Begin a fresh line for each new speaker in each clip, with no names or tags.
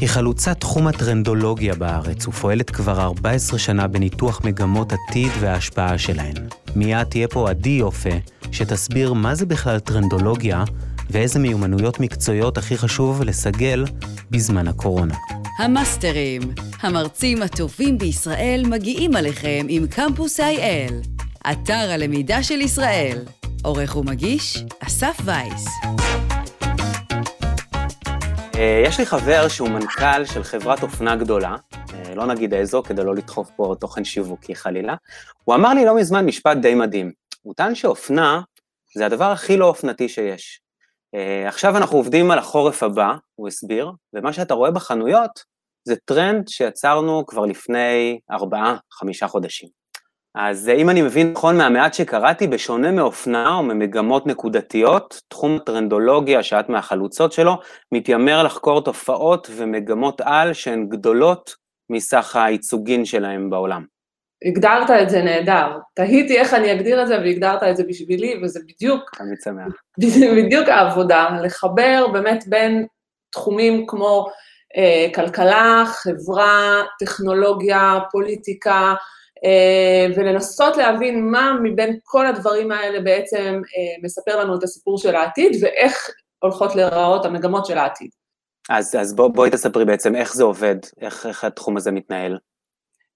היא חלוצת תחום הטרנדולוגיה בארץ ופועלת כבר 14 שנה בניתוח מגמות עתיד וההשפעה שלהן. מיד תהיה פה עדי יופה, שתסביר מה זה בכלל טרנדולוגיה ואיזה מיומנויות מקצועיות הכי חשוב לסגל בזמן הקורונה.
המאסטרים, המרצים הטובים בישראל מגיעים עליכם עם קמפוס IL, אתר הלמידה של ישראל. עורך ומגיש, אסף וייס.
אה, יש לי חבר שהוא מנכ"ל של חברת אופנה גדולה, אה, לא נגיד איזו, כדי לא לדחוף פה תוכן שיווקי חלילה. הוא אמר לי לא מזמן משפט די מדהים. הוא טען שאופנה זה הדבר הכי לא אופנתי שיש. Uh, עכשיו אנחנו עובדים על החורף הבא, הוא הסביר, ומה שאתה רואה בחנויות זה טרנד שיצרנו כבר לפני ארבעה, חמישה חודשים. אז uh, אם אני מבין נכון מהמעט שקראתי, בשונה מאופנה או ממגמות נקודתיות, תחום הטרנדולוגיה, שאת מהחלוצות שלו, מתיימר לחקור תופעות ומגמות על שהן גדולות מסך הייצוגין שלהם בעולם.
הגדרת את זה נהדר. תהיתי איך אני אגדיר את זה והגדרת את זה בשבילי, וזה בדיוק...
תמיד שמח.
זה בדיוק העבודה, לחבר באמת בין תחומים כמו אה, כלכלה, חברה, טכנולוגיה, פוליטיקה, אה, ולנסות להבין מה מבין כל הדברים האלה בעצם אה, מספר לנו את הסיפור של העתיד, ואיך הולכות להיראות המגמות של העתיד.
אז, אז בוא, בואי תספרי בעצם איך זה עובד, איך, איך התחום הזה מתנהל.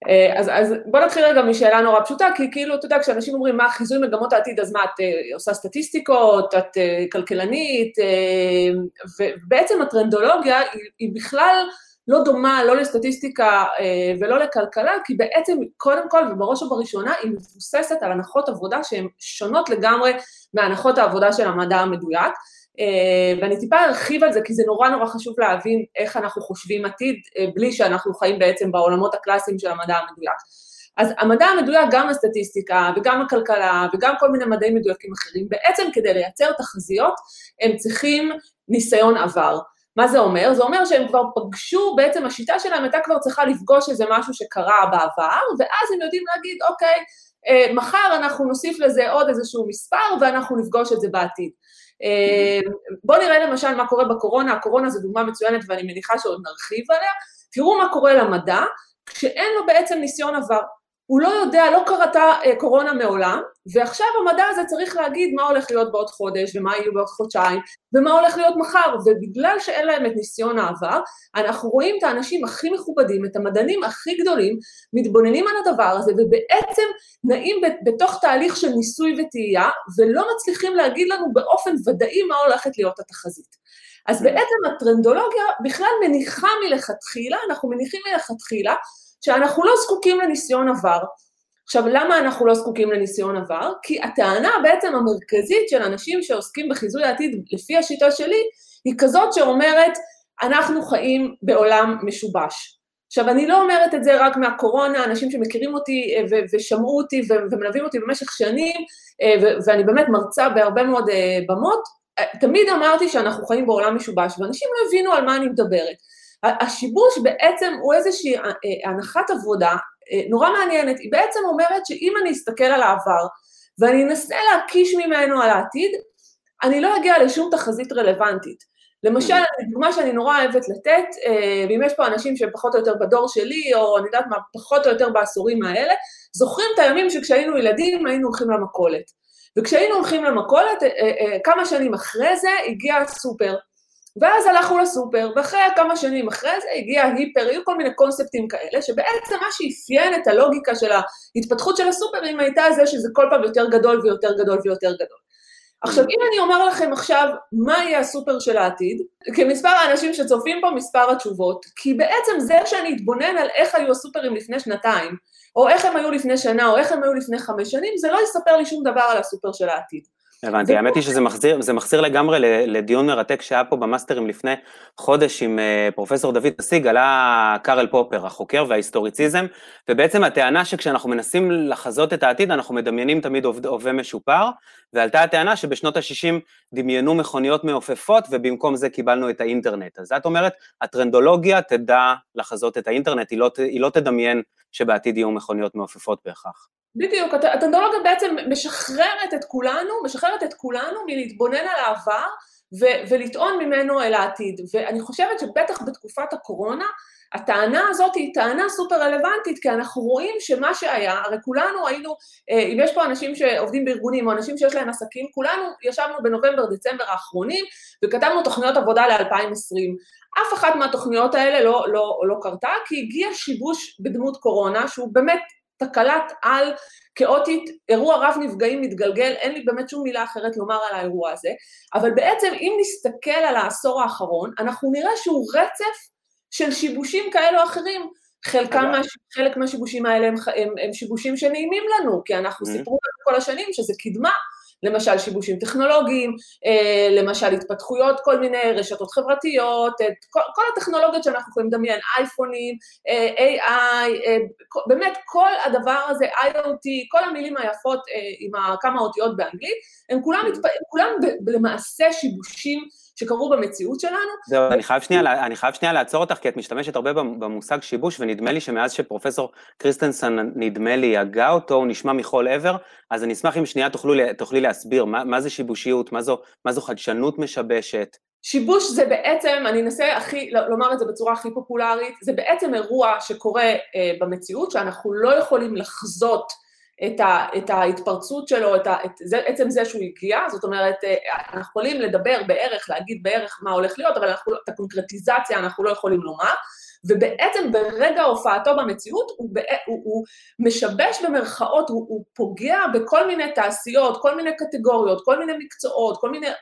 אה, אז, אז בוא נתחיל רגע משאלה נורא פשוטה, כי כאילו, אתה יודע, כשאנשים אומרים מה חיזוי מגמות העתיד, אז מה, את עושה סטטיסטיקות, את כלכלנית, ובעצם הטרנדולוגיה היא, היא בכלל לא דומה לא לסטטיסטיקה uh, ולא לכלכלה, כי בעצם קודם כל ובראש ובראשונה היא מבוססת על הנחות עבודה שהן שונות לגמרי מהנחות העבודה של המדע המדויק. אה, ואני טיפה ארחיב על זה, כי זה נורא נורא חשוב להבין איך אנחנו חושבים עתיד, אה, בלי שאנחנו חיים בעצם בעולמות הקלאסיים של המדע המדויק. אז המדע המדויק, גם הסטטיסטיקה וגם הכלכלה וגם כל מיני מדעים מדויקים אחרים, בעצם כדי לייצר תחזיות, הם צריכים ניסיון עבר. מה זה אומר? זה אומר שהם כבר פגשו, בעצם השיטה שלהם הייתה כבר צריכה לפגוש איזה משהו שקרה בעבר, ואז הם יודעים להגיד, אוקיי, אה, מחר אנחנו נוסיף לזה עוד איזשהו מספר ואנחנו נפגוש את זה בעתיד. אה, בואו נראה למשל מה קורה בקורונה, הקורונה זו דוגמה מצוינת ואני מניחה שעוד נרחיב עליה, תראו מה קורה למדע כשאין לו בעצם ניסיון עבר. הוא לא יודע, לא קרתה אה, קורונה מעולם, ועכשיו המדע הזה צריך להגיד מה הולך להיות בעוד חודש, ומה יהיו בעוד חודשיים, ומה הולך להיות מחר, ובגלל שאין להם את ניסיון העבר, אנחנו רואים את האנשים הכי מכובדים, את המדענים הכי גדולים, מתבוננים על הדבר הזה, ובעצם נעים בתוך תהליך של ניסוי וטעייה, ולא מצליחים להגיד לנו באופן ודאי מה הולכת להיות התחזית. אז בעצם הטרנדולוגיה בכלל מניחה מלכתחילה, אנחנו מניחים מלכתחילה, שאנחנו לא זקוקים לניסיון עבר. עכשיו, למה אנחנו לא זקוקים לניסיון עבר? כי הטענה בעצם המרכזית של אנשים שעוסקים בחיזוי העתיד, לפי השיטה שלי, היא כזאת שאומרת, אנחנו חיים בעולם משובש. עכשיו, אני לא אומרת את זה רק מהקורונה, אנשים שמכירים אותי אה, ושמעו אותי ומלווים אותי במשך שנים, אה, ואני באמת מרצה בהרבה מאוד אה, במות, תמיד אמרתי שאנחנו חיים בעולם משובש, ואנשים לא הבינו על מה אני מדברת. השיבוש בעצם הוא איזושהי אה, אה, הנחת עבודה אה, נורא מעניינת, היא בעצם אומרת שאם אני אסתכל על העבר ואני אנסה להקיש ממנו על העתיד, אני לא אגיע לשום תחזית רלוונטית. למשל, mm. דוגמה שאני נורא אוהבת לתת, ואם יש פה אנשים שהם פחות או יותר בדור שלי, או אני יודעת מה, פחות או יותר בעשורים האלה, זוכרים את הימים שכשהיינו ילדים היינו הולכים למכולת. וכשהיינו הולכים למכולת, כמה שנים אחרי זה הגיע הסופר. ואז הלכנו לסופר, ואחרי כמה שנים אחרי זה הגיע היפר, היו כל מיני קונספטים כאלה, שבעצם מה שאפיין את הלוגיקה של ההתפתחות של הסופרים הייתה זה שזה כל פעם יותר גדול ויותר גדול ויותר גדול. עכשיו, אם אני אומר לכם עכשיו מה יהיה הסופר של העתיד, כמספר האנשים שצופים פה, מספר התשובות, כי בעצם זה שאני אתבונן על איך היו הסופרים לפני שנתיים, או איך הם היו לפני שנה, או איך הם היו לפני חמש שנים, זה לא יספר לי שום דבר על הסופר של העתיד.
הבנתי, האמת היא שזה מחזיר, זה מחזיר לגמרי לדיון מרתק שהיה פה במאסטרים לפני חודש עם אה, פרופסור דוד אסיג, עלה קארל פופר, החוקר וההיסטוריציזם, ובעצם הטענה שכשאנחנו מנסים לחזות את העתיד, אנחנו מדמיינים תמיד הווה משופר, ועלתה הטענה שבשנות ה-60 דמיינו מכוניות מעופפות, ובמקום זה קיבלנו את האינטרנט. אז את אומרת, הטרנדולוגיה תדע לחזות את האינטרנט, היא לא, היא לא תדמיין שבעתיד יהיו מכוניות מעופפות בהכרח.
בדיוק, הטכנולוגיה בעצם משחררת את כולנו, משחררת את כולנו מלהתבונן על העבר ו- ולטעון ממנו אל העתיד. ואני חושבת שבטח בתקופת הקורונה, הטענה הזאת היא טענה סופר רלוונטית, כי אנחנו רואים שמה שהיה, הרי כולנו היינו, אה, אם יש פה אנשים שעובדים בארגונים או אנשים שיש להם עסקים, כולנו ישבנו בנובמבר-דצמבר האחרונים וכתבנו תוכניות עבודה ל-2020. אף אחת מהתוכניות האלה לא, לא, לא קרתה, כי הגיע שיבוש בדמות קורונה, שהוא באמת תקלת על כאוטית, אירוע רב נפגעים מתגלגל, אין לי באמת שום מילה אחרת לומר על האירוע הזה, אבל בעצם אם נסתכל על העשור האחרון, אנחנו נראה שהוא רצף של שיבושים כאלו או אחרים. חלקם, מה, חלק מהשיבושים האלה הם, הם, הם שיבושים שנעימים לנו, כי אנחנו mm-hmm. סיפרו לנו כל השנים שזה קדמה, למשל שיבושים טכנולוגיים, אה, למשל התפתחויות, כל מיני רשתות חברתיות, כל, כל הטכנולוגיות שאנחנו יכולים לדמיין, אייפונים, אה, AI, אה, באמת כל הדבר הזה, IoT, כל המילים היפות עם כמה אותיות באנגלית, הם כולם. הם כולם למעשה שיבושים שקרו במציאות שלנו.
זהו, אני חייב שנייה, אני חייב שנייה לעצור אותך, כי את משתמשת הרבה במושג שיבוש, ונדמה לי שמאז שפרופסור קריסטנסון, נדמה לי, הגה אותו, הוא נשמע מכל עבר, אז אני אשמח אם שנייה תוכלו, תוכלי להסביר מה, מה זה שיבושיות, מה זו, מה זו חדשנות משבשת.
שיבוש זה בעצם, אני אנסה הכי, לומר את זה בצורה הכי פופולרית, זה בעצם אירוע שקורה אה, במציאות, שאנחנו לא יכולים לחזות את, ה, את ההתפרצות שלו, את, ה, את זה, עצם זה שהוא הגיע, זאת אומרת, אה, אנחנו יכולים לדבר בערך, להגיד בערך מה הולך להיות, אבל אנחנו, את הקונקרטיזציה אנחנו לא יכולים לומר, ובעצם ברגע הופעתו במציאות הוא, הוא, הוא משבש במרכאות, הוא, הוא פוגע בכל מיני תעשיות, כל מיני קטגוריות, כל מיני מקצועות, כל מיני אה,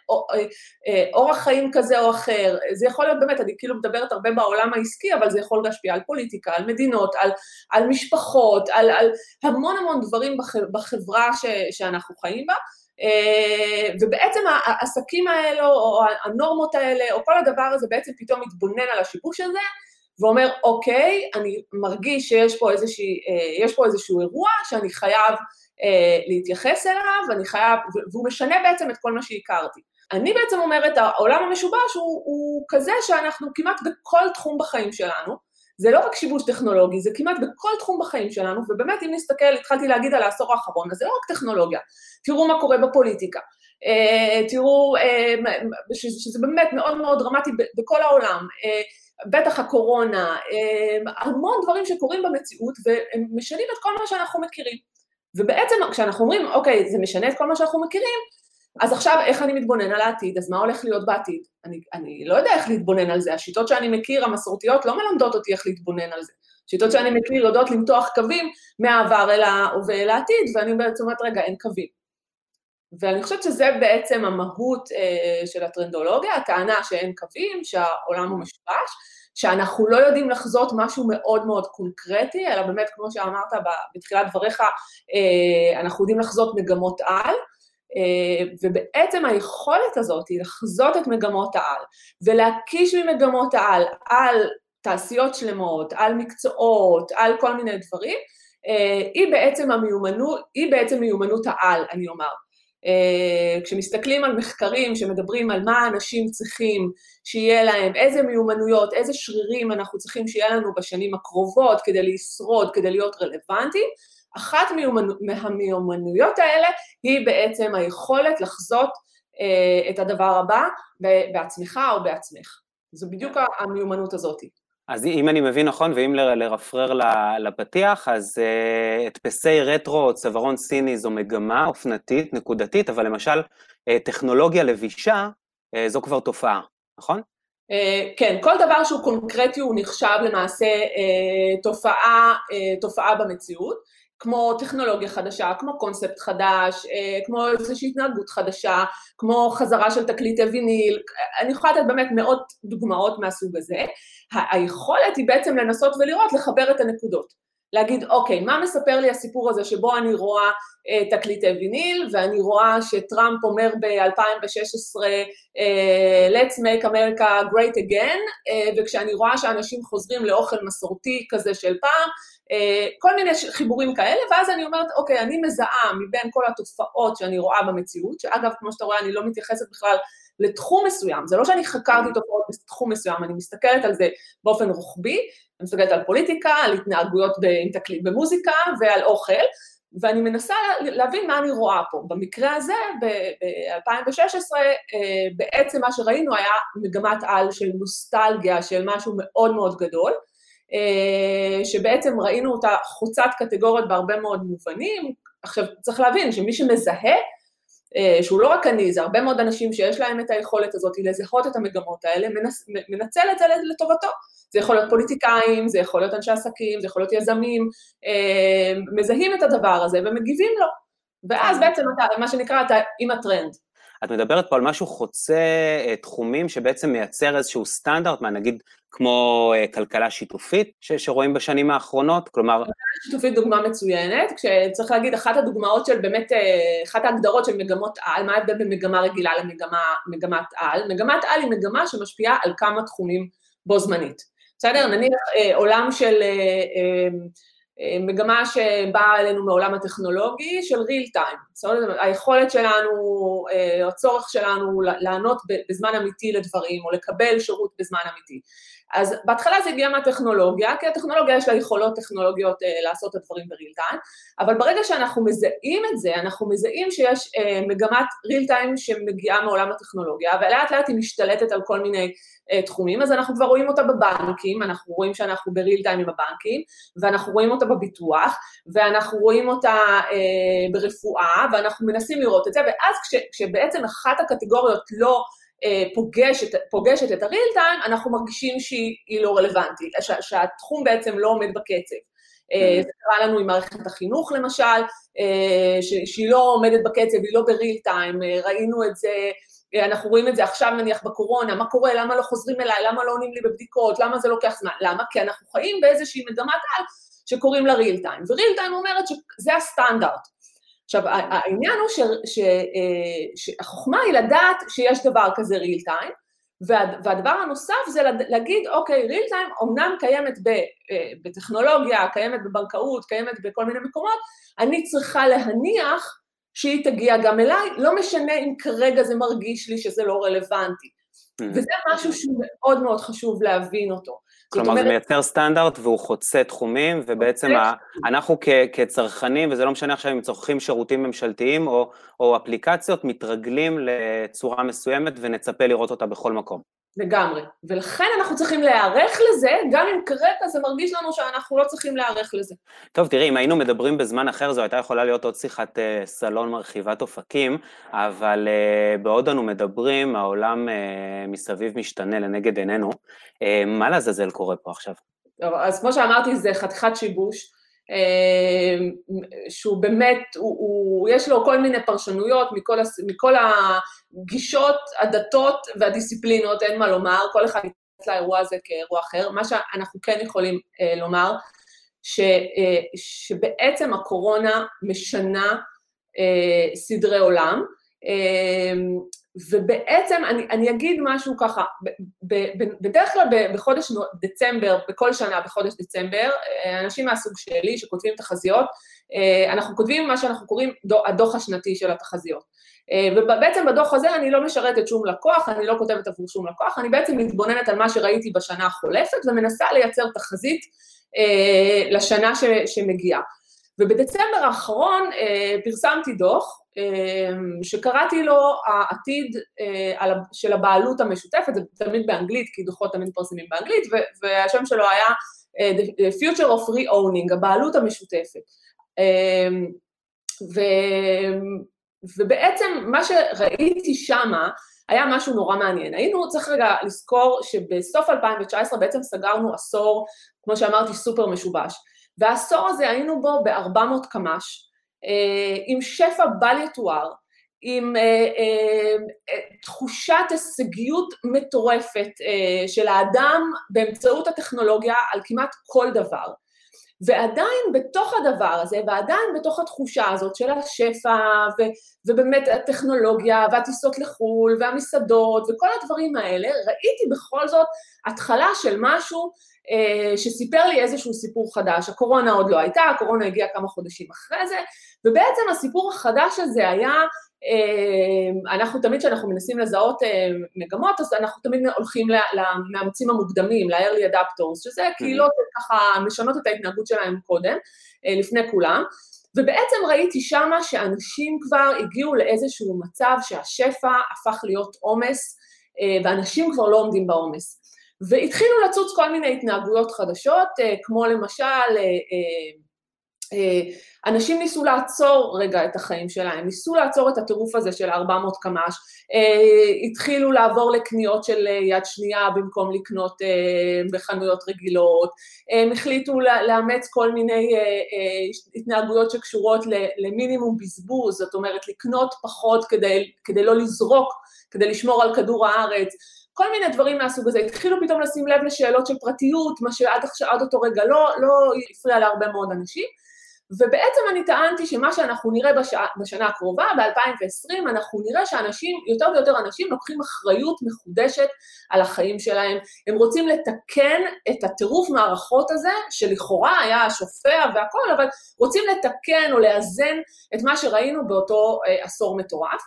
אה, אורח חיים כזה או אחר. זה יכול להיות באמת, אני כאילו מדברת הרבה בעולם העסקי, אבל זה יכול להשפיע על פוליטיקה, על מדינות, על, על משפחות, על, על המון המון דברים בחברה ש, שאנחנו חיים בה. אה, ובעצם העסקים האלו, או הנורמות האלה, או כל הדבר הזה בעצם פתאום מתבונן על השיבוש הזה, ואומר, אוקיי, אני מרגיש שיש פה, איזושהי, אה, פה איזשהו אירוע שאני חייב אה, להתייחס אליו, ואני חייב, והוא משנה בעצם את כל מה שהכרתי. אני בעצם אומרת, העולם המשובש הוא, הוא כזה שאנחנו כמעט בכל תחום בחיים שלנו, זה לא רק שיבוש טכנולוגי, זה כמעט בכל תחום בחיים שלנו, ובאמת אם נסתכל, התחלתי להגיד על העשור האחרון, אז זה לא רק טכנולוגיה, תראו מה קורה בפוליטיקה, אה, תראו שזה באמת מאוד מאוד דרמטי בכל העולם, בטח הקורונה, אמ, המון דברים שקורים במציאות והם משנים את כל מה שאנחנו מכירים. ובעצם כשאנחנו אומרים, אוקיי, זה משנה את כל מה שאנחנו מכירים, אז עכשיו איך אני מתבונן על העתיד, אז מה הולך להיות בעתיד? אני, אני לא יודע איך להתבונן על זה, השיטות שאני מכיר, המסורתיות, לא מלמדות אותי איך להתבונן על זה. השיטות שאני מכיר יודעות למתוח קווים מהעבר אל ההווה אל העתיד, ואני בעצם אומרת, רגע, אין קווים. ואני חושבת שזה בעצם המהות אה, של הטרנדולוגיה, הטענה שאין קווים, שהעולם הוא משובש, שאנחנו לא יודעים לחזות משהו מאוד מאוד קונקרטי, אלא באמת, כמו שאמרת בתחילת דבריך, אה, אנחנו יודעים לחזות מגמות על, אה, ובעצם היכולת הזאת היא לחזות את מגמות העל, ולהקיש ממגמות העל על תעשיות שלמות, על מקצועות, על כל מיני דברים, אה, היא בעצם המיומנות, היא בעצם מיומנות העל, אני אומר. Uh, כשמסתכלים על מחקרים שמדברים על מה אנשים צריכים שיהיה להם, איזה מיומנויות, איזה שרירים אנחנו צריכים שיהיה לנו בשנים הקרובות כדי לשרוד, כדי להיות רלוונטיים, אחת מיומנו, מהמיומנויות האלה היא בעצם היכולת לחזות uh, את הדבר הבא בעצמך או בעצמך. זו בדיוק המיומנות הזאת.
אז אם אני מבין נכון, ואם לרפרר לפתיח, אז uh, הדפסי רטרו או צווארון סיני זו מגמה אופנתית, נקודתית, אבל למשל uh, טכנולוגיה לבישה uh, זו כבר תופעה, נכון?
Uh, כן, כל דבר שהוא קונקרטי הוא נחשב למעשה uh, תופעה, uh, תופעה במציאות. כמו טכנולוגיה חדשה, כמו קונספט חדש, אה, כמו איזושהי התנהגות חדשה, כמו חזרה של תקליטי ויניל, אני יכולה לתת באמת מאות דוגמאות מהסוג הזה. היכולת היא בעצם לנסות ולראות, לחבר את הנקודות. להגיד, אוקיי, מה מספר לי הסיפור הזה שבו אני רואה אה, תקליטי ויניל, ואני רואה שטראמפ אומר ב-2016, אה, Let's make America great again, אה, וכשאני רואה שאנשים חוזרים לאוכל מסורתי כזה של פעם, כל מיני חיבורים כאלה, ואז אני אומרת, אוקיי, אני מזהה מבין כל התופעות שאני רואה במציאות, שאגב, כמו שאתה רואה, אני לא מתייחסת בכלל לתחום מסוים, זה לא שאני חקרתי. תופעות בתחום מסוים, אני מסתכלת על זה באופן רוחבי, אני מסתכלת על פוליטיקה, על התנהגויות במוזיקה ועל אוכל, ואני מנסה להבין מה אני רואה פה. במקרה הזה, ב-2016, בעצם מה שראינו היה מגמת על של נוסטלגיה, של משהו מאוד מאוד גדול, שבעצם ראינו אותה חוצת קטגוריות בהרבה מאוד מובנים. עכשיו, צריך להבין שמי שמזהה, שהוא לא רק אני, זה הרבה מאוד אנשים שיש להם את היכולת הזאת לזהות את המגמות האלה, מנצ... מנצל את זה לטובתו. זה יכול להיות פוליטיקאים, זה יכול להיות אנשי עסקים, זה יכול להיות יזמים, אה, מזהים את הדבר הזה ומגיבים לו. ואז כן. בעצם אתה, מה שנקרא, אתה עם הטרנד.
את מדברת פה על משהו חוצה אה, תחומים שבעצם מייצר איזשהו סטנדרט, מה נגיד כמו אה, כלכלה שיתופית ש- שרואים בשנים האחרונות, כלומר... כלכלה
שיתופית דוגמה מצוינת, כשצריך להגיד אחת הדוגמאות של באמת, אחת ההגדרות של מגמות על, מה ההבדל בין מגמה רגילה למגמת על? מגמת על היא מגמה שמשפיעה על כמה תחומים בו זמנית. בסדר? נניח אה, עולם של אה, אה, אה, מגמה שבאה אלינו מעולם הטכנולוגי של real time. היכולת שלנו, אה, הצורך שלנו לענות בזמן אמיתי לדברים, או לקבל שירות בזמן אמיתי. אז בהתחלה זה הגיע מהטכנולוגיה, כי הטכנולוגיה יש לה יכולות טכנולוגיות אה, לעשות את הדברים בריל טיים, אבל ברגע שאנחנו מזהים את זה, אנחנו מזהים שיש אה, מגמת ריל טיים שמגיעה מעולם הטכנולוגיה, ולאט לאט היא משתלטת על כל מיני תחומים, אז אנחנו כבר רואים אותה בבנקים, אנחנו רואים שאנחנו בריל טיים עם הבנקים, ואנחנו רואים אותה בביטוח, ואנחנו רואים אותה אה, ברפואה, ואנחנו מנסים לראות את זה, ואז כש, כשבעצם אחת הקטגוריות לא אה, פוגשת, פוגשת את הריל טיים, אנחנו מרגישים שהיא לא רלוונטית, שה, שהתחום בעצם לא עומד בקצב. Mm-hmm. זה קרה לנו עם מערכת החינוך למשל, אה, שהיא לא עומדת בקצב, היא לא בריל טיים, ראינו את זה, אנחנו רואים את זה עכשיו נניח בקורונה, מה קורה, למה לא חוזרים אליי, למה לא עונים לי בבדיקות, למה זה לוקח זמן, למה? כי אנחנו חיים באיזושהי מגמת על שקוראים לה ריל טיים, וריל טיים אומרת שזה הסטנדרט. עכשיו, העניין הוא ש, ש, אה, שהחוכמה היא לדעת שיש דבר כזה real time, והדבר הנוסף זה להגיד, אוקיי, real time אומנם קיימת אה, בטכנולוגיה, קיימת בבנקאות, קיימת בכל מיני מקומות, אני צריכה להניח שהיא תגיע גם אליי, לא משנה אם כרגע זה מרגיש לי שזה לא רלוונטי. Mm. וזה משהו שהוא מאוד מאוד חשוב להבין אותו.
כלומר, אומרת... זה מייצר סטנדרט והוא חוצה תחומים, ובעצם ה... אנחנו כ... כצרכנים, וזה לא משנה עכשיו אם צורכים שירותים ממשלתיים או, או אפליקציות, מתרגלים לצורה מסוימת ונצפה לראות אותה בכל מקום.
לגמרי. ולכן אנחנו צריכים להיערך לזה, גם אם כרגע זה מרגיש לנו שאנחנו לא צריכים להיערך לזה.
טוב, תראי, אם היינו מדברים בזמן אחר, זו הייתה יכולה להיות עוד שיחת uh, סלון מרחיבת אופקים, אבל uh, בעוד אנו מדברים, העולם uh, מסביב משתנה לנגד עינינו. Uh, מה לעזאזל קורה פה עכשיו?
טוב, אז כמו שאמרתי, זה חתיכת שיבוש. אמ, שהוא באמת, הוא, הוא, יש לו כל מיני פרשנויות מכל, מכל הגישות, הדתות והדיסציפלינות, אין מה לומר, כל אחד מתייחס לאירוע הזה כאירוע אחר. מה שאנחנו כן יכולים אה, לומר, ש, אה, שבעצם הקורונה משנה אה, סדרי עולם, אה, ובעצם אני, אני אגיד משהו ככה, ב, ב, ב, בדרך כלל בחודש דצמבר, בכל שנה בחודש דצמבר, אה, אנשים מהסוג שלי שכותבים תחזיות, אה, אנחנו כותבים מה שאנחנו קוראים הדוח השנתי של התחזיות. אה, ובעצם בדוח הזה אני לא משרתת שום לקוח, אני לא כותבת עבור שום לקוח, אני בעצם מתבוננת על מה שראיתי בשנה החולפת ומנסה לייצר תחזית לשנה ש, שמגיעה. ובדצמבר האחרון פרסמתי דוח, שקראתי לו העתיד אה, של הבעלות המשותפת, זה תמיד באנגלית, כי דוחות תמיד מתפרסמים באנגלית, והשם שלו היה אה, The Future of Re-Owning, הבעלות המשותפת. אמ, ו, ובעצם מה שראיתי שמה היה משהו נורא מעניין. היינו, צריך רגע לזכור שבסוף 2019 בעצם סגרנו עשור, כמו שאמרתי, סופר משובש. והעשור הזה היינו בו ב-400 קמ"ש, עם שפע בל יתואר, עם אה, אה, תחושת הישגיות מטורפת של האדם באמצעות הטכנולוגיה על כמעט כל דבר. ועדיין בתוך הדבר הזה, ועדיין בתוך התחושה הזאת של השפע, ו, ובאמת הטכנולוגיה, והטיסות לחו"ל, והמסעדות, וכל הדברים האלה, ראיתי בכל זאת התחלה של משהו אה, שסיפר לי איזשהו סיפור חדש. הקורונה עוד לא הייתה, הקורונה הגיעה כמה חודשים אחרי זה, ובעצם הסיפור החדש הזה היה, אה, אנחנו תמיד כשאנחנו מנסים לזהות אה, מגמות, אז אנחנו תמיד הולכים למאמצים המוקדמים, ל-early adapters, שזה קהילות ככה משנות את ההתנהגות שלהם קודם, לפני כולם. ובעצם ראיתי שמה שאנשים כבר הגיעו לאיזשהו מצב שהשפע הפך להיות עומס, ואנשים כבר לא עומדים בעומס. והתחילו לצוץ כל מיני התנהגויות חדשות, כמו למשל, אנשים ניסו לעצור רגע את החיים שלהם, ניסו לעצור את הטירוף הזה של 400 קמ"ש, התחילו לעבור לקניות של יד שנייה במקום לקנות בחנויות רגילות, הם החליטו לאמץ כל מיני התנהגויות שקשורות למינימום בזבוז, זאת אומרת לקנות פחות כדי, כדי לא לזרוק, כדי לשמור על כדור הארץ, כל מיני דברים מהסוג הזה, התחילו פתאום לשים לב לשאלות של פרטיות, מה שעד עד אותו רגע לא, לא הפריע להרבה מאוד אנשים. ובעצם אני טענתי שמה שאנחנו נראה בש... בשנה הקרובה, ב-2020, אנחנו נראה שאנשים, יותר ויותר אנשים לוקחים אחריות מחודשת על החיים שלהם. הם רוצים לתקן את הטירוף מערכות הזה, שלכאורה היה שופע והכול, אבל רוצים לתקן או לאזן את מה שראינו באותו אה, עשור מטורף.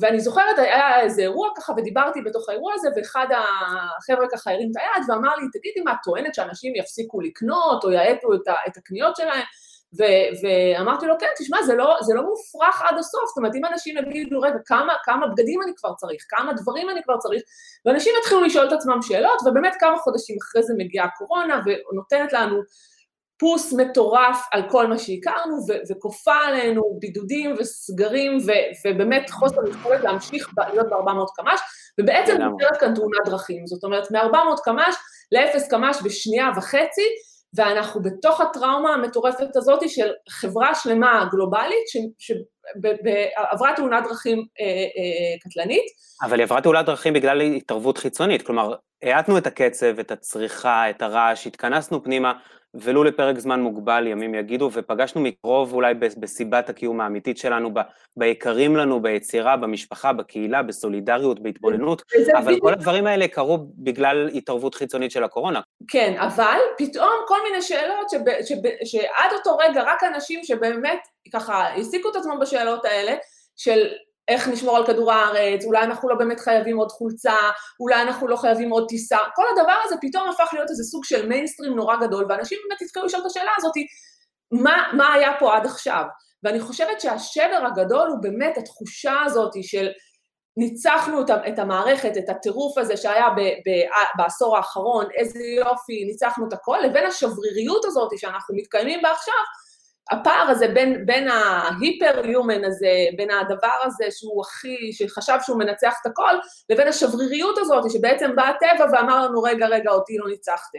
ואני זוכרת, היה איזה אירוע ככה, ודיברתי בתוך האירוע הזה, ואחד החבר'ה ככה הרים את היד ואמר לי, תגידי, מה, את טוענת שאנשים יפסיקו לקנות או יאטו את, את הקניות שלהם? ו- ואמרתי לו, כן, תשמע, זה לא, זה לא מופרך עד הסוף, זאת אומרת, אם אנשים יגידו, רגע, כמה, כמה בגדים אני כבר צריך, כמה דברים אני כבר צריך, ואנשים יתחילו לשאול את עצמם שאלות, ובאמת כמה חודשים אחרי זה מגיעה הקורונה, ונותנת לנו פוס מטורף על כל מה שהכרנו, ו- וכופה עלינו בידודים וסגרים, ו- ובאמת חוסר יכולת להמשיך להיות ב-400 קמ"ש, ובעצם נוצרת כאן תאונת דרכים, זאת אומרת, מ-400 קמ"ש ל-0 קמ"ש בשנייה וחצי, ואנחנו בתוך הטראומה המטורפת הזאת של חברה שלמה גלובלית שעברה תאונת דרכים אה, אה, קטלנית.
אבל היא עברה תאונת דרכים בגלל התערבות חיצונית, כלומר, האטנו את הקצב, את הצריכה, את הרעש, התכנסנו פנימה, ולו לפרק זמן מוגבל, ימים יגידו, ופגשנו מקרוב אולי בסיבת הקיום האמיתית שלנו, ב, ביקרים לנו, ביצירה, במשפחה, בקהילה, בסולידריות, בהתבוננות, אבל בדיוק. כל הדברים האלה קרו בגלל התערבות חיצונית של הקורונה.
כן, אבל פתאום כל מיני שאלות שב, שב, שעד אותו רגע רק אנשים שבאמת ככה העסיקו את עצמם בשאלות האלה, של איך נשמור על כדור הארץ, אולי אנחנו לא באמת חייבים עוד חולצה, אולי אנחנו לא חייבים עוד טיסה, כל הדבר הזה פתאום הפך להיות איזה סוג של מיינסטרים נורא גדול, ואנשים באמת התחילו לשאול את השאלה הזאת, מה, מה היה פה עד עכשיו? ואני חושבת שהשבר הגדול הוא באמת התחושה הזאת של ניצחנו את המערכת, את הטירוף הזה שהיה ב, ב, בעשור האחרון, איזה יופי, ניצחנו את הכל, לבין השבריריות הזאת שאנחנו מתקיימים בה עכשיו, הפער הזה בין, בין ההיפר-יומן הזה, בין הדבר הזה שהוא הכי, שחשב שהוא מנצח את הכל, לבין השבריריות הזאת, שבעצם בא הטבע ואמר לנו, רגע, רגע, אותי לא ניצחתם.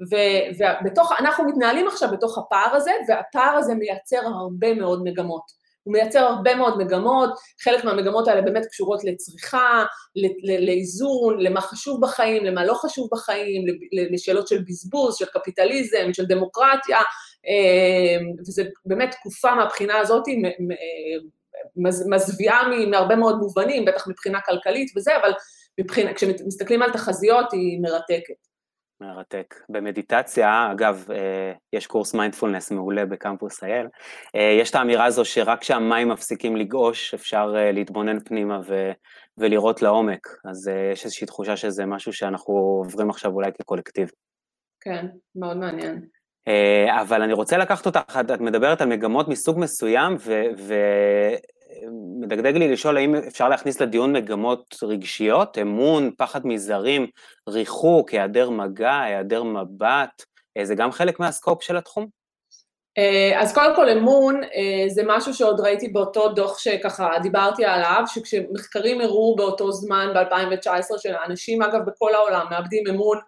ובתוך, אנחנו מתנהלים עכשיו בתוך הפער הזה, והפער הזה מייצר הרבה מאוד מגמות. הוא מייצר הרבה מאוד מגמות, חלק מהמגמות האלה באמת קשורות לצריכה, לאיזון, למה חשוב בחיים, למה לא חשוב בחיים, לשאלות של בזבוז, של קפיטליזם, של דמוקרטיה, אמ, וזה באמת תקופה מהבחינה הזאת מזוויעה מהרבה מאוד מובנים, בטח מבחינה כלכלית וזה, אבל מבחינה, כשמסתכלים על תחזיות היא מרתקת.
מרתק. במדיטציה, אגב, אה, יש קורס מיינדפולנס מעולה בקמפוס אייל, אה, יש את האמירה הזו שרק כשהמים מפסיקים לגעוש אפשר אה, להתבונן פנימה ו, ולראות לעומק, אז יש איזושהי תחושה שזה משהו שאנחנו עוברים עכשיו אולי כקולקטיב.
כן, מאוד מעניין.
אבל אני רוצה לקחת אותך, את מדברת על מגמות מסוג מסוים, ומדגדג לי לשאול האם אפשר להכניס לדיון מגמות רגשיות, אמון, פחד מזרים, ריחוק, היעדר מגע, היעדר מבט, זה גם חלק מהסקופ של התחום?
אז קודם כל אמון זה משהו שעוד ראיתי באותו דוח שככה דיברתי עליו, שכשמחקרים הראו באותו זמן ב-2019 של האנשים אגב בכל העולם מאבדים אמון אה,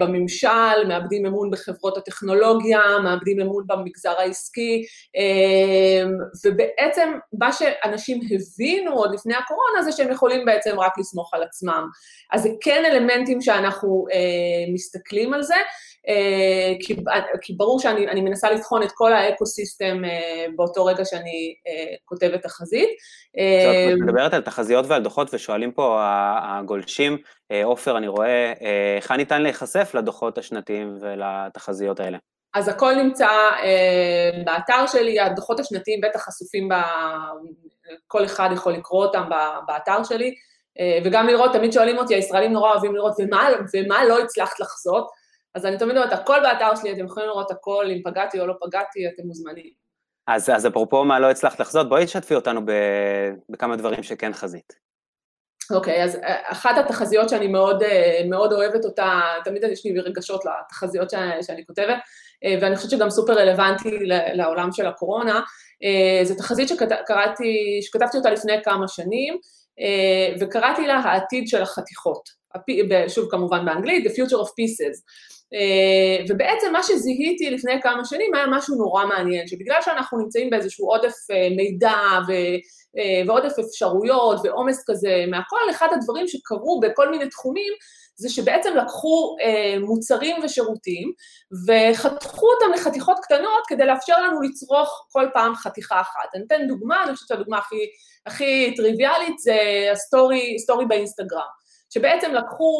בממשל, מאבדים אמון בחברות הטכנולוגיה, מאבדים אמון במגזר העסקי, אה, ובעצם מה שאנשים הבינו עוד לפני הקורונה זה שהם יכולים בעצם רק לסמוך על עצמם. אז זה כן אלמנטים שאנחנו אה, מסתכלים על זה. כי, כי ברור שאני מנסה לבחון את כל האקו-סיסטם באותו רגע שאני כותבת תחזית.
את מדברת על תחזיות ועל דוחות ושואלים פה הגולשים, עופר, אני רואה, היכן ניתן להיחשף לדוחות השנתיים ולתחזיות האלה?
אז הכל נמצא uh, באתר שלי, הדוחות השנתיים בטח חשופים, ב... כל אחד יכול לקרוא אותם באתר שלי, וגם לראות, תמיד שואלים אותי, הישראלים נורא אוהבים לראות, ומה, ומה לא הצלחת לחזות? אז אני תמיד אומרת, הכל באתר שלי, אתם יכולים לראות הכל, אם פגעתי או לא פגעתי, אתם מוזמנים.
אז, אז אפרופו מה לא הצלחת לחזות, בואי תשתפי אותנו ב, בכמה דברים שכן חזית.
אוקיי, okay, אז אה, אחת התחזיות שאני מאוד, אה, מאוד אוהבת אותה, תמיד יש לי רגשות לתחזיות שאני, שאני כותבת, אה, ואני חושבת שגם סופר רלוונטי לעולם של הקורונה, זו תחזית שקראתי, שכתבתי אותה לפני כמה שנים, וקראתי לה העתיד של החתיכות, שוב כמובן באנגלית, The Future of Pieces. ובעצם מה שזיהיתי לפני כמה שנים היה משהו נורא מעניין, שבגלל שאנחנו נמצאים באיזשהו עודף מידע ו... אה, ועודף אפשרויות ועומס כזה מהכל, אחד הדברים שקרו בכל מיני תחומים זה שבעצם לקחו אה, מוצרים ושירותים וחתכו אותם לחתיכות קטנות כדי לאפשר לנו לצרוך כל פעם חתיכה אחת. אני אתן דוגמה, אני חושבת שהדוגמה הכי, הכי טריוויאלית זה הסטורי, סטורי באינסטגרם. שבעצם לקחו,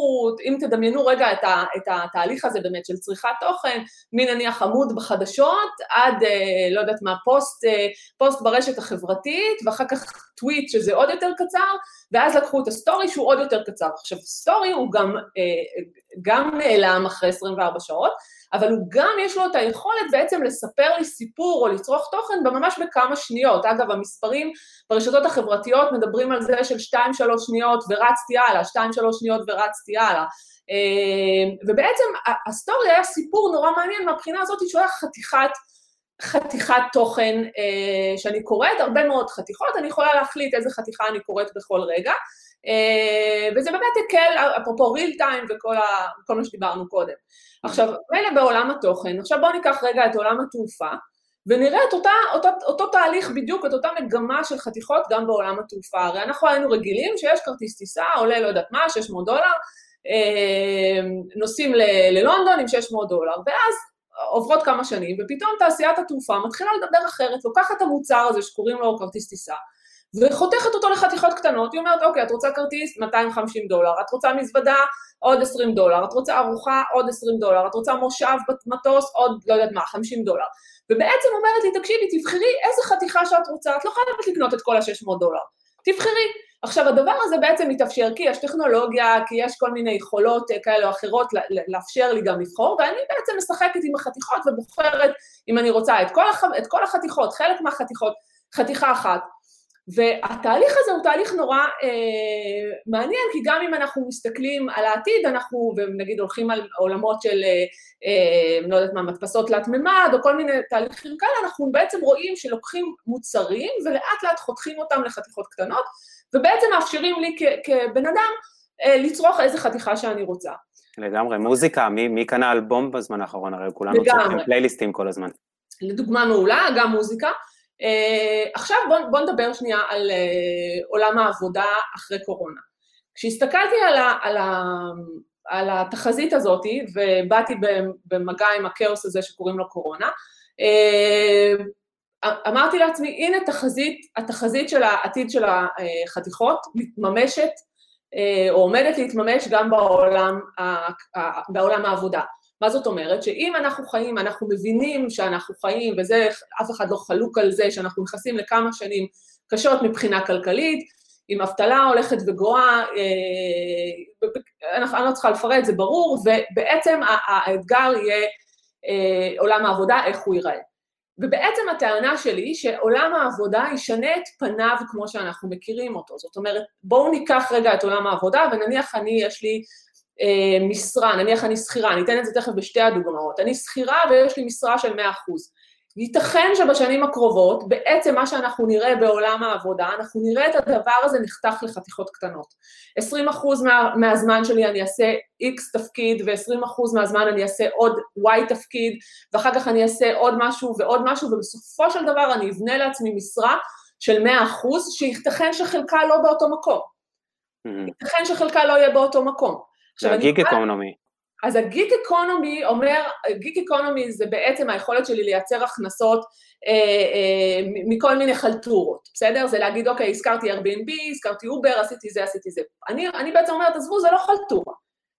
אם תדמיינו רגע את, ה, את התהליך הזה באמת של צריכת תוכן, מנניח עמוד בחדשות עד, אה, לא יודעת מה, פוסט, אה, פוסט ברשת החברתית, ואחר כך טוויט שזה עוד יותר קצר, ואז לקחו את הסטורי שהוא עוד יותר קצר. עכשיו, סטורי הוא גם, אה, גם נעלם אחרי 24 שעות, אבל הוא גם יש לו את היכולת בעצם לספר לי סיפור או לצרוך תוכן ממש בכמה שניות. אגב, המספרים ברשתות החברתיות מדברים על זה של 2-3 שניות ורצתי הלאה, 2-3 שניות ורצתי הלאה. אה, ובעצם הסטורי היה סיפור נורא מעניין מהבחינה הזאת שהוא היה חתיכת, חתיכת תוכן אה, שאני קוראת, הרבה מאוד חתיכות, אני יכולה להחליט איזה חתיכה אני קוראת בכל רגע. אה, וזה באמת הקל, אפרופו real time וכל ה, מה שדיברנו קודם. עכשיו, מילא בעולם התוכן, עכשיו בואו ניקח רגע את עולם התעופה, ונראה את אותה, אותו, אותו תהליך בדיוק, את אותה מגמה של חתיכות גם בעולם התעופה. הרי אנחנו היינו רגילים שיש כרטיס טיסה, עולה לא יודעת מה, 600 דולר, אה, נוסעים ללונדון עם 600 דולר, ואז עוברות כמה שנים, ופתאום תעשיית התעופה מתחילה לדבר אחרת, לוקחת את המוצר הזה שקוראים לו כרטיס טיסה, וחותכת אותו לחתיכות קטנות, היא אומרת, אוקיי, את רוצה כרטיס? 250 דולר, את רוצה מזוודה? עוד 20 דולר, את רוצה ארוחה? עוד 20 דולר, את רוצה מושב במטוס? עוד, לא יודעת מה, 50 דולר. ובעצם אומרת לי, תקשיבי, תבחרי איזה חתיכה שאת רוצה, את לא חייבת לקנות את כל ה-600 דולר, תבחרי. עכשיו, הדבר הזה בעצם מתאפשר כי יש טכנולוגיה, כי יש כל מיני יכולות אה, כאלה או אחרות לאפשר לי גם לבחור, ואני בעצם משחקת עם החתיכות ובוחרת אם אני רוצה את כל, הח... את כל החתיכות, חלק מהחתיכות, חתיכה אחת. והתהליך הזה הוא תהליך נורא אה, מעניין, כי גם אם אנחנו מסתכלים על העתיד, אנחנו, ונגיד הולכים על עולמות של, אה, אה, לא יודעת מה, מדפסות תלת מימד, או כל מיני תהליכים כאלה, אנחנו בעצם רואים שלוקחים מוצרים ולאט לאט חותכים אותם לחתיכות קטנות, ובעצם מאפשרים לי כ- כבן אדם אה, לצרוך איזה חתיכה שאני רוצה.
לגמרי, מוזיקה, מי, מי קנה אלבום בזמן האחרון? הרי כולנו צריכים פלייליסטים כל הזמן.
לדוגמה מעולה, גם מוזיקה. Uh, עכשיו בואו בוא נדבר שנייה על uh, עולם העבודה אחרי קורונה. כשהסתכלתי על, ה, על, ה, על התחזית הזאת, ובאתי במגע עם הכאוס הזה שקוראים לו קורונה, uh, אמרתי לעצמי, הנה תחזית, התחזית של העתיד של החתיכות מתממשת, uh, או עומדת להתממש גם בעולם, בעולם העבודה. מה זאת אומרת? שאם אנחנו חיים, אנחנו מבינים שאנחנו חיים, וזה, אף אחד לא חלוק על זה, שאנחנו נכנסים לכמה שנים קשות מבחינה כלכלית, עם אבטלה הולכת וגואה, אה, אני לא צריכה לפרט, זה ברור, ובעצם האתגר יהיה אה, עולם העבודה, איך הוא ייראה. ובעצם הטענה שלי שעולם העבודה ישנה את פניו כמו שאנחנו מכירים אותו. זאת אומרת, בואו ניקח רגע את עולם העבודה, ונניח אני, יש לי משרה, נניח אני שכירה, אני אתן את זה תכף בשתי הדוגמאות, אני שכירה ויש לי משרה של 100%. ייתכן שבשנים הקרובות, בעצם מה שאנחנו נראה בעולם העבודה, אנחנו נראה את הדבר הזה נחתך לחתיכות קטנות. 20% מה, מהזמן שלי אני אעשה X תפקיד, ו-20% מהזמן אני אעשה עוד Y תפקיד, ואחר כך אני אעשה עוד משהו ועוד משהו, ובסופו של דבר אני אבנה לעצמי משרה של 100%, שייתכן שחלקה לא באותו מקום. Mm-hmm. ייתכן שחלקה לא יהיה באותו מקום.
זה ה gig economy.
אז ה gig economy אומר, gig economy זה בעצם היכולת שלי לייצר הכנסות אה, אה, מכל מיני חלטורות, בסדר? זה להגיד, אוקיי, הזכרתי Airbnb, הזכרתי אובר, עשיתי זה, עשיתי זה. אני, אני בעצם אומרת, עזבו, זה לא חלטורה.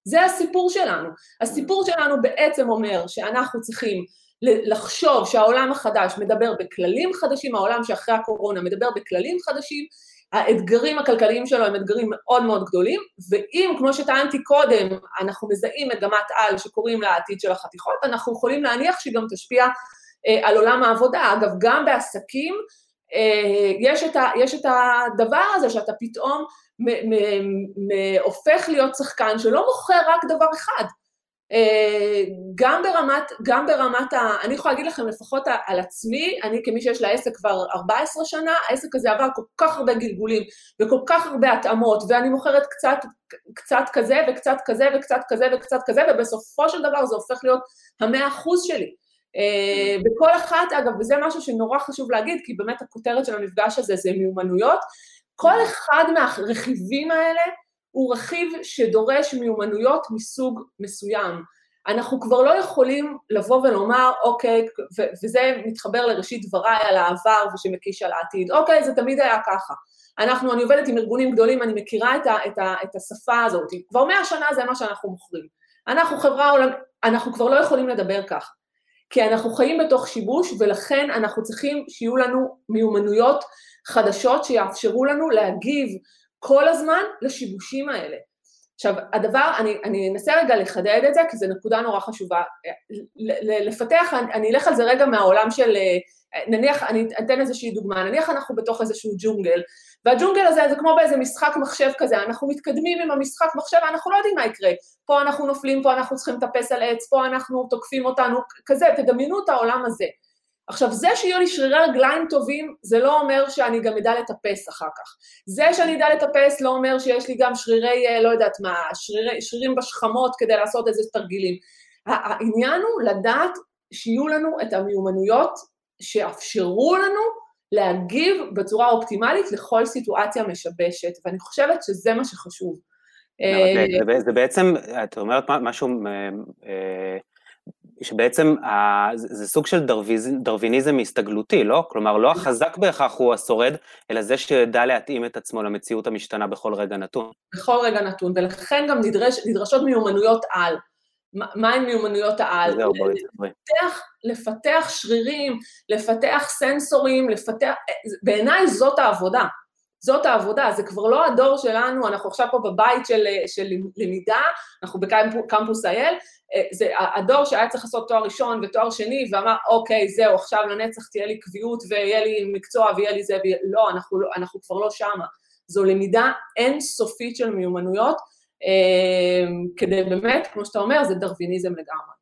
זה הסיפור שלנו. הסיפור שלנו בעצם אומר שאנחנו צריכים לחשוב שהעולם החדש מדבר בכללים חדשים, העולם שאחרי הקורונה מדבר בכללים חדשים, האתגרים הכלכליים שלו הם אתגרים מאוד מאוד גדולים, ואם, כמו שטענתי קודם, אנחנו מזהים מגמת על שקוראים לה העתיד של החתיכות, אנחנו יכולים להניח שהיא גם תשפיע אה, על עולם העבודה. אגב, גם בעסקים אה, יש את, ה, יש את הדבר הזה שאתה פתאום מ, מ, מ, הופך להיות שחקן שלא מוכר רק דבר אחד. אה, גם ברמת, גם ברמת ה... אני יכולה להגיד לכם לפחות על עצמי, אני כמי שיש לה עסק כבר 14 שנה, העסק הזה עבר כל כך הרבה גלגולים וכל כך הרבה התאמות, ואני מוכרת קצת, קצת כזה וקצת כזה וקצת כזה וקצת כזה, ובסופו של דבר זה הופך להיות המאה אחוז שלי. אה, בכל אחת, אגב, וזה משהו שנורא חשוב להגיד, כי באמת הכותרת של המפגש הזה זה מיומנויות, כל אחד מהרכיבים האלה הוא רכיב שדורש מיומנויות מסוג מסוים. אנחנו כבר לא יכולים לבוא ולומר, אוקיי, וזה מתחבר לראשית דבריי על העבר ושמקיש על העתיד, אוקיי, זה תמיד היה ככה. אנחנו, אני עובדת עם ארגונים גדולים, אני מכירה את, ה, את, ה, את השפה הזאת, כבר מאה שנה זה מה שאנחנו מוכרים. אנחנו חברה עולמית, אנחנו כבר לא יכולים לדבר ככה. כי אנחנו חיים בתוך שיבוש, ולכן אנחנו צריכים שיהיו לנו מיומנויות חדשות שיאפשרו לנו להגיב כל הזמן לשיבושים האלה. עכשיו, הדבר, אני, אני אנסה רגע לחדד את זה, כי זו נקודה נורא חשובה. לפתח, אני, אני אלך על זה רגע מהעולם של, נניח, אני אתן איזושהי דוגמה, נניח אנחנו בתוך איזשהו ג'ונגל, והג'ונגל הזה זה כמו באיזה משחק מחשב כזה, אנחנו מתקדמים עם המשחק מחשב, אנחנו לא יודעים מה יקרה. פה אנחנו נופלים, פה אנחנו צריכים לטפס על עץ, פה אנחנו תוקפים אותנו, כזה, תדמיינו את העולם הזה. עכשיו, זה שיהיו לי שרירי רגליים טובים, זה לא אומר שאני גם אדע לטפס אחר כך. זה שאני אדע לטפס לא אומר שיש לי גם שרירי, אה, לא יודעת מה, שרירי, שרירים בשכמות כדי לעשות איזה תרגילים. העניין הוא לדעת שיהיו לנו את המיומנויות שיאפשרו לנו להגיב בצורה אופטימלית לכל סיטואציה משבשת, ואני חושבת שזה מה שחשוב.
אה, זה בעצם, את אומרת משהו שבעצם זה סוג של דרוויניזם הסתגלותי, לא? כלומר, לא החזק בהכרח הוא השורד, אלא זה שידע להתאים את עצמו למציאות המשתנה בכל רגע נתון.
בכל רגע נתון, ולכן גם נדרש, נדרשות מיומנויות על. מהן מיומנויות העל?
זהו, בואי תספרי.
לפתח, לפתח שרירים, לפתח סנסורים, לפתח... בעיניי זאת העבודה. זאת העבודה, זה כבר לא הדור שלנו, אנחנו עכשיו פה בבית של, של למידה, אנחנו בקמפוס אייל, זה הדור שהיה צריך לעשות תואר ראשון ותואר שני, ואמר, אוקיי, זהו, עכשיו לנצח תהיה לי קביעות ויהיה לי מקצוע ויהיה לי זה, ויהיה... לא, אנחנו, לא, אנחנו כבר לא שמה. זו למידה אינסופית של מיומנויות, אה, כדי באמת, כמו שאתה אומר, זה דרוויניזם לגמרי.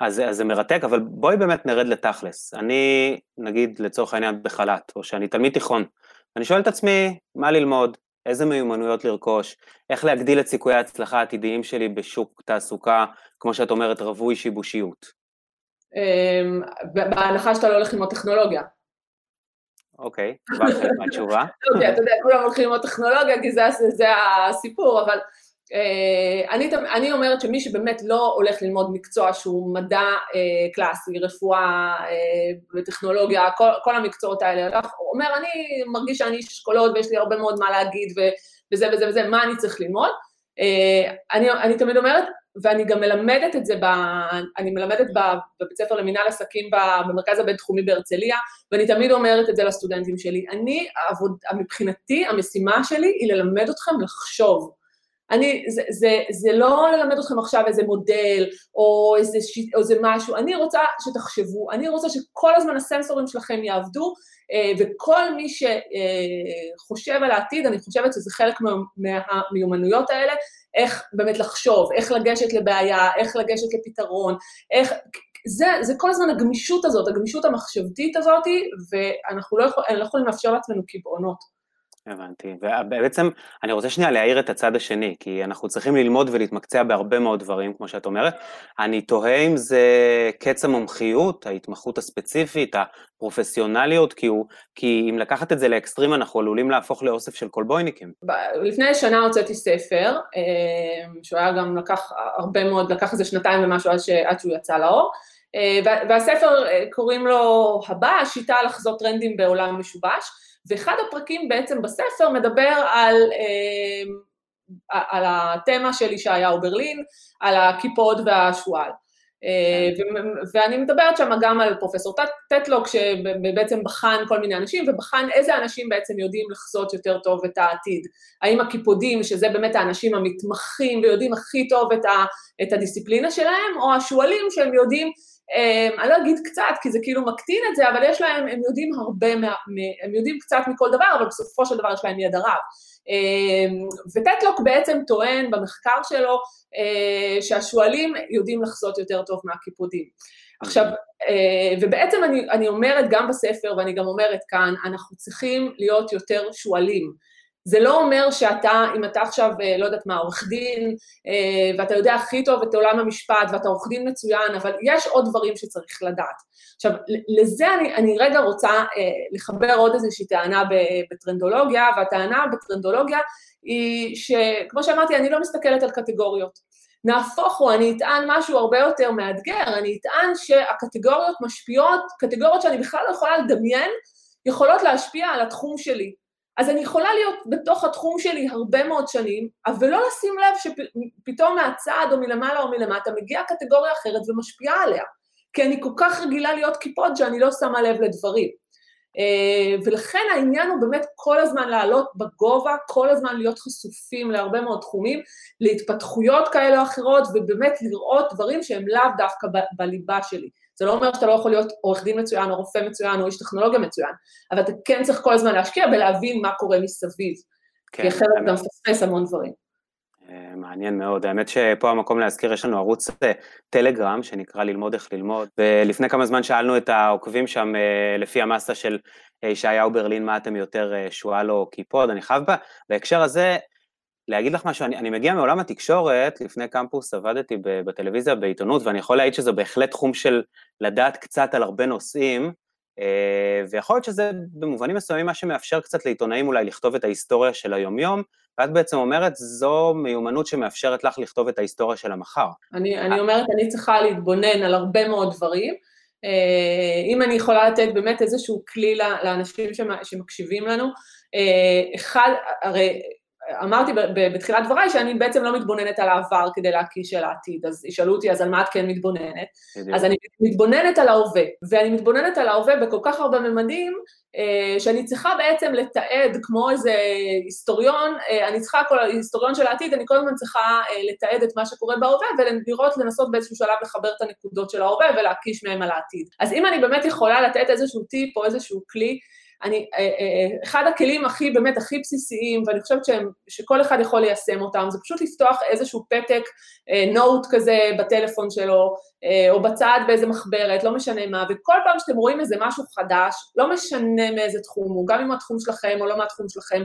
אז, אז זה מרתק, אבל בואי באמת נרד לתכלס. אני, נגיד, לצורך העניין בחל"ת, או שאני תלמיד תיכון, אני שואל את עצמי, מה ללמוד, איזה מיומנויות לרכוש, איך להגדיל את סיכויי ההצלחה העתידיים שלי בשוק תעסוקה, כמו שאת אומרת, רווי שיבושיות.
אמ, בהנחה שאתה לא הולך ללמוד טכנולוגיה.
אוקיי, חלק מהתשובה.
לא אתה יודע, כולם הולכים ללמוד טכנולוגיה, כי זה הסיפור, אבל אני, אני אומרת שמי שבאמת לא הולך ללמוד מקצוע שהוא מדע אה, קלאסי, רפואה אה, וטכנולוגיה, כל, כל המקצועות האלה, אומר, אני מרגיש שאני איש אשכולות ויש לי הרבה מאוד מה להגיד ו, וזה וזה וזה, מה אני צריך ללמוד? אה, אני, אני תמיד אומרת, ואני גם מלמדת את זה, ב, אני מלמדת ב, בבית ספר למינהל עסקים במרכז הבינתחומי בהרצליה, ואני תמיד אומרת את זה לסטודנטים שלי. אני, עבוד, מבחינתי, המשימה שלי היא ללמד אתכם לחשוב. אני, זה, זה, זה לא ללמד אתכם עכשיו איזה מודל או איזה, או איזה משהו, אני רוצה שתחשבו, אני רוצה שכל הזמן הסנסורים שלכם יעבדו, אה, וכל מי שחושב על העתיד, אני חושבת שזה חלק מהמיומנויות האלה, איך באמת לחשוב, איך לגשת לבעיה, איך לגשת לפתרון, איך... זה, זה כל הזמן הגמישות הזאת, הגמישות המחשבתית הזאת, ואנחנו לא, יכול, לא יכולים לאפשר לעצמנו קיבעונות.
הבנתי, ובעצם אני רוצה שנייה להעיר את הצד השני, כי אנחנו צריכים ללמוד ולהתמקצע בהרבה מאוד דברים, כמו שאת אומרת. אני תוהה אם זה קץ המומחיות, ההתמחות הספציפית, הפרופסיונליות, כי, הוא, כי אם לקחת את זה לאקסטרים, אנחנו עלולים להפוך לאוסף של כלבויניקים.
לפני שנה הוצאתי ספר, אה, שהוא היה גם לקח הרבה מאוד, לקח איזה שנתיים ומשהו עד, ש, עד שהוא יצא לאור. אה, והספר אה, קוראים לו הבא, השיטה לחזות טרנדים בעולם משובש. ואחד הפרקים בעצם בספר מדבר על, אה, על התמה של ישעיהו ברלין, על הקיפוד והשועל. אה, ואני מדברת שם גם על פרופסור טטלוק, שבעצם בחן כל מיני אנשים, ובחן איזה אנשים בעצם יודעים לחזות יותר טוב את העתיד. האם הקיפודים, שזה באמת האנשים המתמחים ויודעים הכי טוב את, ה, את הדיסציפלינה שלהם, או השועלים שהם יודעים אמ, אני לא אגיד קצת, כי זה כאילו מקטין את זה, אבל יש להם, הם יודעים הרבה, הם יודעים קצת מכל דבר, אבל בסופו של דבר יש להם ידע רב. אמ, וטטלוק בעצם טוען במחקר שלו אה, שהשועלים יודעים לחזות יותר טוב מהקיפודים. עכשיו, אה, ובעצם אני, אני אומרת גם בספר, ואני גם אומרת כאן, אנחנו צריכים להיות יותר שועלים. זה לא אומר שאתה, אם אתה עכשיו, אה, לא יודעת מה, עורך דין, אה, ואתה יודע הכי טוב את עולם המשפט, ואתה עורך דין מצוין, אבל יש עוד דברים שצריך לדעת. עכשיו, לזה אני, אני רגע רוצה אה, לחבר עוד איזושהי טענה בטרנדולוגיה, והטענה בטרנדולוגיה היא שכמו שאמרתי, אני לא מסתכלת על קטגוריות. נהפוך הוא, אני אטען משהו הרבה יותר מאתגר, אני אטען שהקטגוריות משפיעות, קטגוריות שאני בכלל לא יכולה לדמיין, יכולות להשפיע על התחום שלי. אז אני יכולה להיות בתוך התחום שלי הרבה מאוד שנים, אבל לא לשים לב שפתאום מהצד או מלמעלה או מלמטה מגיעה קטגוריה אחרת ומשפיעה עליה. כי אני כל כך רגילה להיות קיפוד שאני לא שמה לב לדברים. אה, ולכן העניין הוא באמת כל הזמן לעלות בגובה, כל הזמן להיות חשופים להרבה מאוד תחומים, להתפתחויות כאלה או אחרות, ובאמת לראות דברים שהם לאו דווקא בליבה שלי. זה לא אומר שאתה לא יכול להיות עורך דין מצוין, או רופא מצוין, או איש טכנולוגיה מצוין, אבל אתה כן צריך כל הזמן להשקיע בלהבין מה קורה מסביב, כן, כי אחרת גם מפספס המון דברים.
אה, מעניין מאוד, האמת שפה המקום להזכיר, יש לנו ערוץ אה, טלגרם שנקרא ללמוד איך ללמוד, ולפני כמה זמן שאלנו את העוקבים שם אה, לפי המסה של ישעיהו ברלין, מה אתם יותר שועל או קיפוד, אני חייב בה, בהקשר הזה להגיד לך משהו, אני, אני מגיע מעולם התקשורת, לפני קמפוס עבדתי בטלוויזיה, בעיתונות, ואני יכול להעיד שזה בהחלט תחום של לדעת קצת על הרבה נושאים, אה, ויכול להיות שזה במובנים מסוימים מה שמאפשר קצת לעיתונאים אולי לכתוב את ההיסטוריה של היומיום, ואת בעצם אומרת, זו מיומנות שמאפשרת לך לכתוב את ההיסטוריה של המחר.
אני, אני אומרת, אני צריכה להתבונן על הרבה מאוד דברים. אה, אם אני יכולה לתת באמת איזשהו כלי לאנשים שמקשיבים לנו, אה, אחד, הרי אמרתי בתחילת דבריי שאני בעצם לא מתבוננת על העבר כדי להקיש על העתיד, אז ישאלו אותי, אז על מה את כן מתבוננת? בדיוק. אז אני מתבוננת על ההווה, ואני מתבוננת על ההווה בכל כך הרבה ממדים, אה, שאני צריכה בעצם לתעד כמו איזה היסטוריון, אה, אני צריכה, כל היסטוריון של העתיד, אני כל הזמן צריכה אה, לתעד את מה שקורה בהווה, ולראות, לנסות באיזשהו שלב לחבר את הנקודות של ההווה ולהקיש מהם על העתיד. אז אם אני באמת יכולה לתת איזשהו טיפ או איזשהו כלי, אני, אה, אה, אה, אחד הכלים הכי, באמת, הכי בסיסיים, ואני חושבת שהם, שכל אחד יכול ליישם אותם, זה פשוט לפתוח איזשהו פתק, נוט כזה בטלפון שלו, או בצד באיזה מחברת, לא משנה מה, וכל פעם שאתם רואים איזה משהו חדש, לא משנה מאיזה תחום הוא, גם אם התחום שלכם או לא מהתחום שלכם,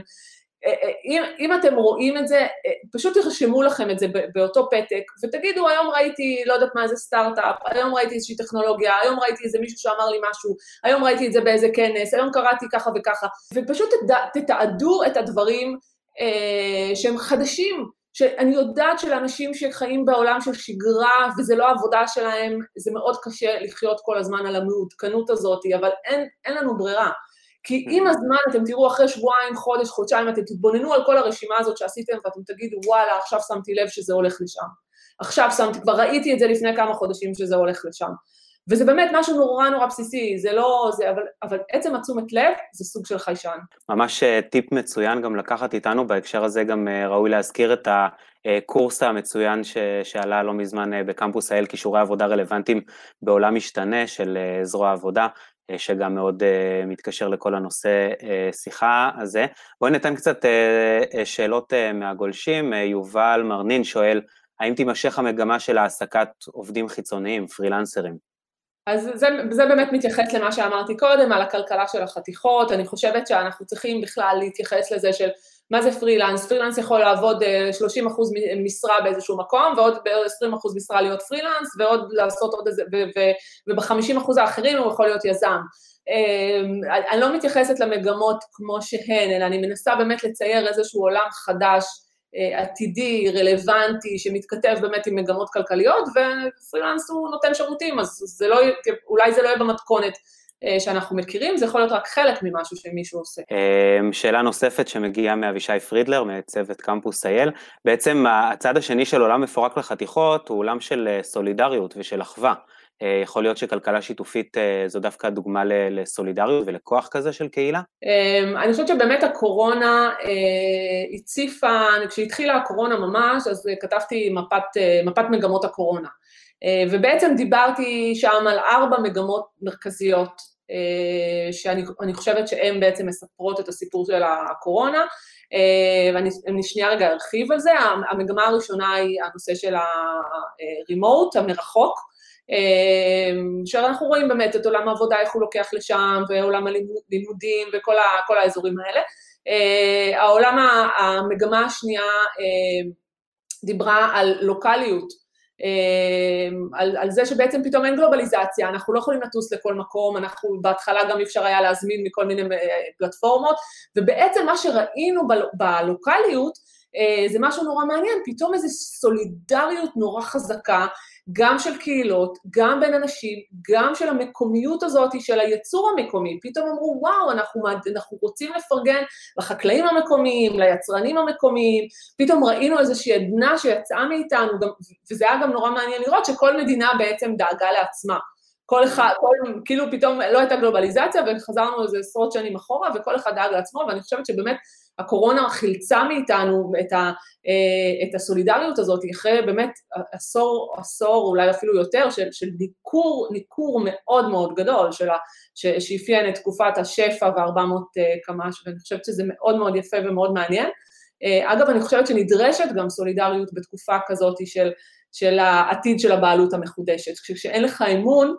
אם, אם אתם רואים את זה, אה, פשוט תרשמו לכם את זה באותו פתק, ותגידו, היום ראיתי, לא יודעת מה זה סטארט-אפ, היום ראיתי איזושהי טכנולוגיה, היום ראיתי איזה מישהו שאמר לי משהו, היום ראיתי את זה באיזה כנס, היום קראתי ככה וככה, ופשוט תתעדו את הדברים אה, שהם חדשים, שאני יודעת שלאנשים שחיים בעולם של שגרה, וזה לא עבודה שלהם, זה מאוד קשה לחיות כל הזמן על המעודכנות הזאת, אבל אין, אין לנו ברירה. כי עם הזמן אתם תראו אחרי שבועיים, חודש, חודשיים, אתם תתבוננו על כל הרשימה הזאת שעשיתם ואתם תגידו, וואלה, עכשיו שמתי לב שזה הולך לשם. עכשיו שמתי, כבר ראיתי את זה לפני כמה חודשים שזה הולך לשם. וזה באמת משהו נורא נורא בסיסי, זה לא זה, אבל, אבל עצם התשומת לב זה סוג של חיישן.
ממש אה, טיפ מצוין גם לקחת איתנו, בהקשר הזה גם אה, ראוי להזכיר את הקורס המצוין ש, שעלה לא מזמן אה, בקמפוס האל, כישורי עבודה רלוונטיים בעולם משתנה של זרוע עבודה, שגם מאוד uh, מתקשר לכל הנושא uh, שיחה הזה. בואי ניתן קצת שאלות מהגולשים. יובל מרנין שואל, האם תימשך המגמה של העסקת עובדים חיצוניים, פרילנסרים?
אז זה, זה באמת מתייחס למה שאמרתי קודם, על הכלכלה של החתיכות. אני חושבת שאנחנו צריכים בכלל להתייחס לזה של מה זה פרילנס? פרילנס יכול לעבוד 30 אה, אחוז משרה באיזשהו מקום, ועוד ב-20 אחוז משרה להיות פרילנס, ועוד לעשות עוד איזה, וב-50 אחוז האחרים הוא יכול להיות יזם. אמ, אני לא מתייחסת למגמות כמו שהן, אלא אני מנסה באמת לצייר איזשהו עולם חדש, אה, עתידי, רלוונטי, שמתכתב באמת עם מגמות כלכליות, ופרילנס הוא נותן שירותים, אז זה לא, אולי זה לא יהיה במתכונת אה, שאנחנו מכירים, זה יכול להיות רק חלק ממשהו שמישהו עושה.
אמ, שאלה נוספת שמגיעה מאבישי פרידלר, מצוות קמפוס אייל, בעצם הצד השני של עולם מפורק לחתיכות הוא עולם של אה, סולידריות ושל אחווה. אה, יכול להיות שכלכלה שיתופית אה, זו דווקא דוגמה לסולידריות ולכוח כזה של קהילה?
אמ, אני חושבת שבאמת הקורונה הציפה, כשהתחילה הקורונה ממש, אז כתבתי מפת, מפת מגמות הקורונה. ובעצם דיברתי שם על ארבע מגמות מרכזיות, שאני חושבת שהן בעצם מספרות את הסיפור של הקורונה. אה, ואני שנייה רגע ארחיב על זה. המגמה הראשונה היא הנושא של הרימוט, המרחוק, אה, שאנחנו רואים באמת את עולם העבודה, איך הוא לוקח לשם, ועולם הלימודים וכל האזורים האלה. אה, העולם, המגמה השנייה דיברה על לוקאליות, על, על זה שבעצם פתאום אין גלובליזציה, אנחנו לא יכולים לטוס לכל מקום, אנחנו בהתחלה גם אפשר היה להזמין מכל מיני אה, פלטפורמות, ובעצם מה שראינו ב, בלוקאליות אה, זה משהו נורא מעניין, פתאום איזו סולידריות נורא חזקה, גם של קהילות, גם בין אנשים, גם של המקומיות הזאת, של היצור המקומי. פתאום אמרו, וואו, אנחנו, אנחנו רוצים לפרגן לחקלאים המקומיים, ליצרנים המקומיים, פתאום ראינו איזושהי עדנה שיצאה מאיתנו, גם, וזה היה גם נורא מעניין לראות שכל מדינה בעצם דאגה לעצמה. כל אחד, כל, כאילו פתאום לא הייתה גלובליזציה וחזרנו איזה עשרות שנים אחורה וכל אחד דאג לעצמו, ואני חושבת שבאמת הקורונה חילצה מאיתנו את, ה, אה, את הסולידריות הזאת, אחרי באמת עשור, עשור, אולי אפילו יותר, של, של ניכור, ניכור מאוד מאוד גדול, של ה, שאפיין את תקופת השפע ו-400 אה, קמ"ש, ואני חושבת שזה מאוד מאוד יפה ומאוד מעניין. אה, אגב, אני חושבת שנדרשת גם סולידריות בתקופה כזאת של, של העתיד של הבעלות המחודשת. כשאין לך אמון,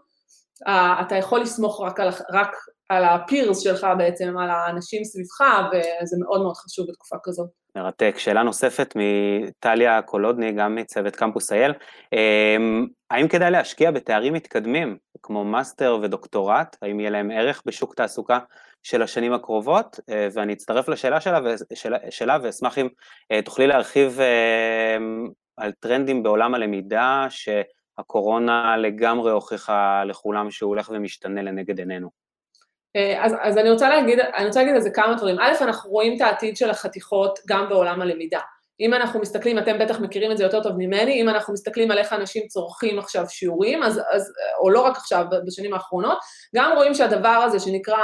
אתה יכול לסמוך רק על, רק על הפירס שלך בעצם, על האנשים סביבך, וזה מאוד מאוד חשוב בתקופה כזאת.
מרתק. שאלה נוספת מטליה קולודני, גם מצוות קמפוס אייל. אמ, האם כדאי להשקיע בתארים מתקדמים, כמו מאסטר ודוקטורט? האם יהיה להם ערך בשוק תעסוקה של השנים הקרובות? אה, ואני אצטרף לשאלה שלה, שלה, שלה ואשמח אם אה, תוכלי להרחיב אמ, על טרנדים בעולם הלמידה, שהקורונה לגמרי הוכיחה לכולם שהוא הולך ומשתנה לנגד עינינו.
אה, אז, אז אני רוצה להגיד, אני רוצה להגיד על זה כמה דברים. א', אנחנו רואים את העתיד של החתיכות גם בעולם הלמידה. אם אנחנו מסתכלים, אתם בטח מכירים את זה יותר טוב ממני, אם אנחנו מסתכלים על איך אנשים צורכים עכשיו שיעורים, אז, אז, או לא רק עכשיו, בשנים האחרונות, גם רואים שהדבר הזה שנקרא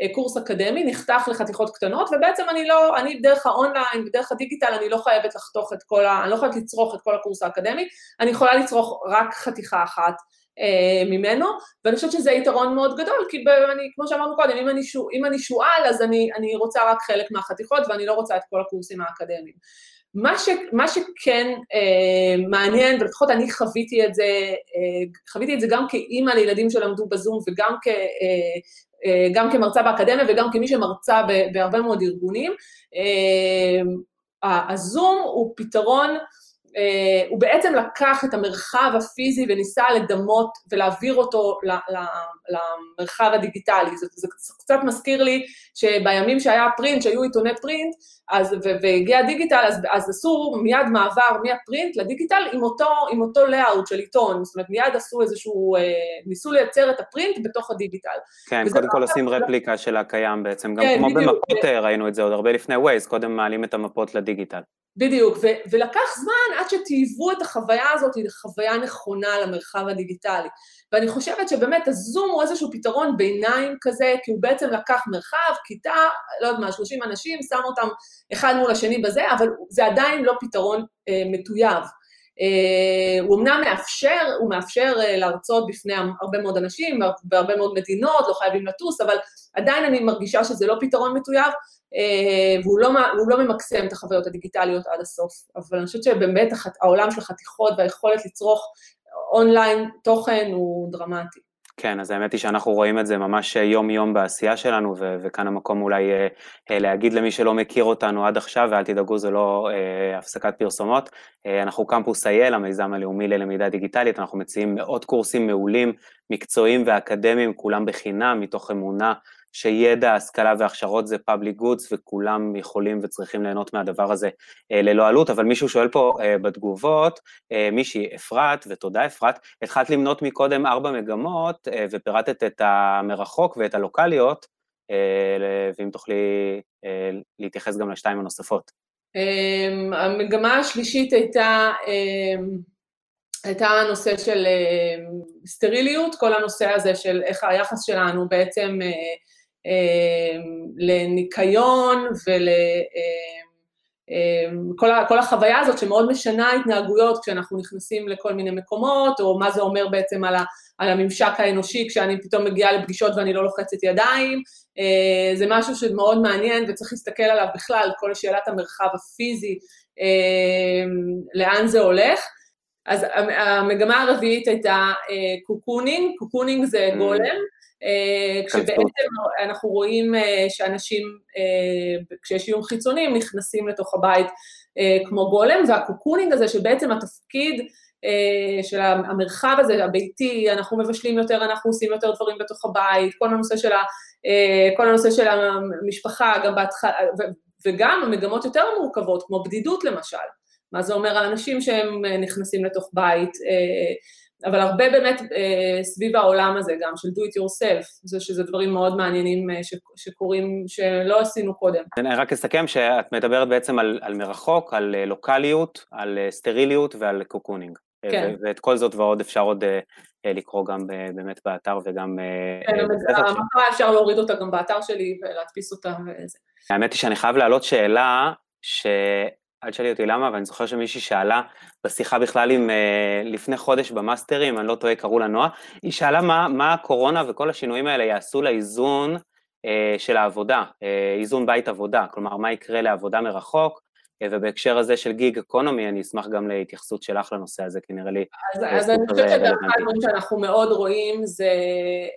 אה, קורס אקדמי נחתך לחתיכות קטנות, ובעצם אני לא, אני דרך האונליין, בדרך הדיגיטל, אני לא חייבת לחתוך את כל ה... אני לא חייבת לצרוך את כל הקורס האקדמי, אני יכולה לצרוך רק חתיכה אחת. אה, ממנו, ואני חושבת שזה יתרון מאוד גדול, כי אני, כמו שאמרנו קודם, אם אני, שוע, אם אני שועל, אז אני, אני רוצה רק חלק מהחתיכות, ואני לא רוצה את כל הקורסים האקדמיים. מה, ש, מה שכן אה, מעניין, ולפחות אני חוויתי את זה, אה, חוויתי את זה גם כאימא לילדים שלמדו בזום וגם כ, אה, אה, גם כמרצה באקדמיה וגם כמי שמרצה בהרבה מאוד ארגונים, אה, הזום הוא פתרון הוא בעצם לקח את המרחב הפיזי וניסה לדמות ולהעביר אותו למרחב הדיגיטלי. זה, זה קצת מזכיר לי שבימים שהיה פרינט, שהיו עיתוני פרינט, אז, והגיע הדיגיטל, אז, אז עשו מיד מעבר מהפרינט לדיגיטל עם אותו, עם אותו לאאוט של עיתון, זאת אומרת מיד עשו איזשהו, אה, ניסו לייצר את הפרינט בתוך הדיגיטל.
כן, קודם כל עושים רפליקה של הקיים בעצם, גם כן, כמו בדיוק. במפות ראינו את זה עוד הרבה לפני ווייז, קודם מעלים את המפות לדיגיטל.
בדיוק, ו- ולקח זמן עד שטייבו את החוויה הזאת לחוויה נכונה למרחב הדיגיטלי. ואני חושבת שבאמת הזום הוא איזשהו פתרון ביניים כזה, כי הוא בעצם לקח מרחב, כיתה, לא יודעת מה, 30 אנשים, שם אותם אחד מול השני בזה, אבל זה עדיין לא פתרון אה, מטויב. אה, הוא אמנם מאפשר, הוא מאפשר אה, להרצות בפני הרבה מאוד אנשים, בהרבה מאוד מדינות, לא חייבים לטוס, אבל עדיין אני מרגישה שזה לא פתרון מטויב, אה, והוא לא, לא ממקסם את החוויות הדיגיטליות עד הסוף. אבל אני חושבת שבאמת העולם של החתיכות והיכולת לצרוך אונליין תוכן הוא דרמטי.
כן, אז האמת היא שאנחנו רואים את זה ממש יום-יום בעשייה שלנו, ו- וכאן המקום אולי אה, אה, להגיד למי שלא מכיר אותנו עד עכשיו, ואל תדאגו, זה לא אה, הפסקת פרסומות. אה, אנחנו קמפוס אייל, המיזם הלאומי ללמידה דיגיטלית, אנחנו מציעים מאות קורסים מעולים, מקצועיים ואקדמיים, כולם בחינם, מתוך אמונה שידע, השכלה והכשרות זה public goods וכולם יכולים וצריכים ליהנות מהדבר הזה אה, ללא עלות, אבל מישהו שואל פה אה, בתגובות, אה, מישהי, אפרת, ותודה אפרת, התחלת למנות מקודם ארבע מגמות אה, ופירטת את המרחוק ואת הלוקאליות, אה, ואם תוכלי אה, להתייחס גם לשתיים הנוספות.
Um, המגמה השלישית הייתה um, הייתה הנושא של סטריליות, כל הנושא הזה של איך היחס שלנו בעצם לניקיון ול... אמ, כל, כל החוויה הזאת שמאוד משנה התנהגויות כשאנחנו נכנסים לכל מיני מקומות, או מה זה אומר בעצם על, ה, על הממשק האנושי כשאני פתאום מגיעה לפגישות ואני לא לוחצת ידיים, אה, זה משהו שמאוד מעניין וצריך להסתכל עליו בכלל, כל שאלת המרחב הפיזי, אמ, לאן זה הולך. אז המגמה הרביעית הייתה cocooning, cocooning זה mm. גולם, אה, כשבעצם אנחנו רואים אה, שאנשים, אה, כשיש איום חיצוני, נכנסים לתוך הבית כמו גולם, וה cocooning הזה, שבעצם התפקיד של המרחב הזה, הביתי, אנחנו מבשלים יותר, אנחנו עושים יותר דברים בתוך הבית, כל הנושא של, ה, כל הנושא של המשפחה, גם בהתחלה, וגם המגמות יותר מורכבות, כמו בדידות למשל. מה זה אומר על אנשים שהם נכנסים לתוך בית, אבל הרבה באמת אה, סביב העולם הזה גם, של do it yourself, זה שזה דברים מאוד מעניינים אה, ש, שקורים, שלא עשינו קודם.
אני רק אסכם שאת מדברת בעצם על, על מרחוק, על אה, לוקאליות, על אה, סטריליות ועל cocooning. אה, כן. ואת כל זאת ועוד אפשר עוד לקרוא גם באמת באתר וגם...
כן, המטרה אפשר להוריד אותה גם באתר שלי ולהדפיס אותה וזה.
האמת היא שאני חייב להעלות שאלה, ש... אל תשאלי אותי למה, ואני זוכר שמישהי שאלה בשיחה בכלל עם, uh, לפני חודש במאסטרים, אני לא טועה, קראו לה נועה, היא שאלה מה, מה הקורונה וכל השינויים האלה יעשו לאיזון uh, של העבודה, uh, איזון בית עבודה, כלומר, מה יקרה לעבודה מרחוק, uh, ובהקשר הזה של גיג אקונומי, אני אשמח גם להתייחסות שלך לנושא הזה, כי נראה לי...
אז, אז אני חושבת שדרך הדברים שאנחנו מאוד רואים זה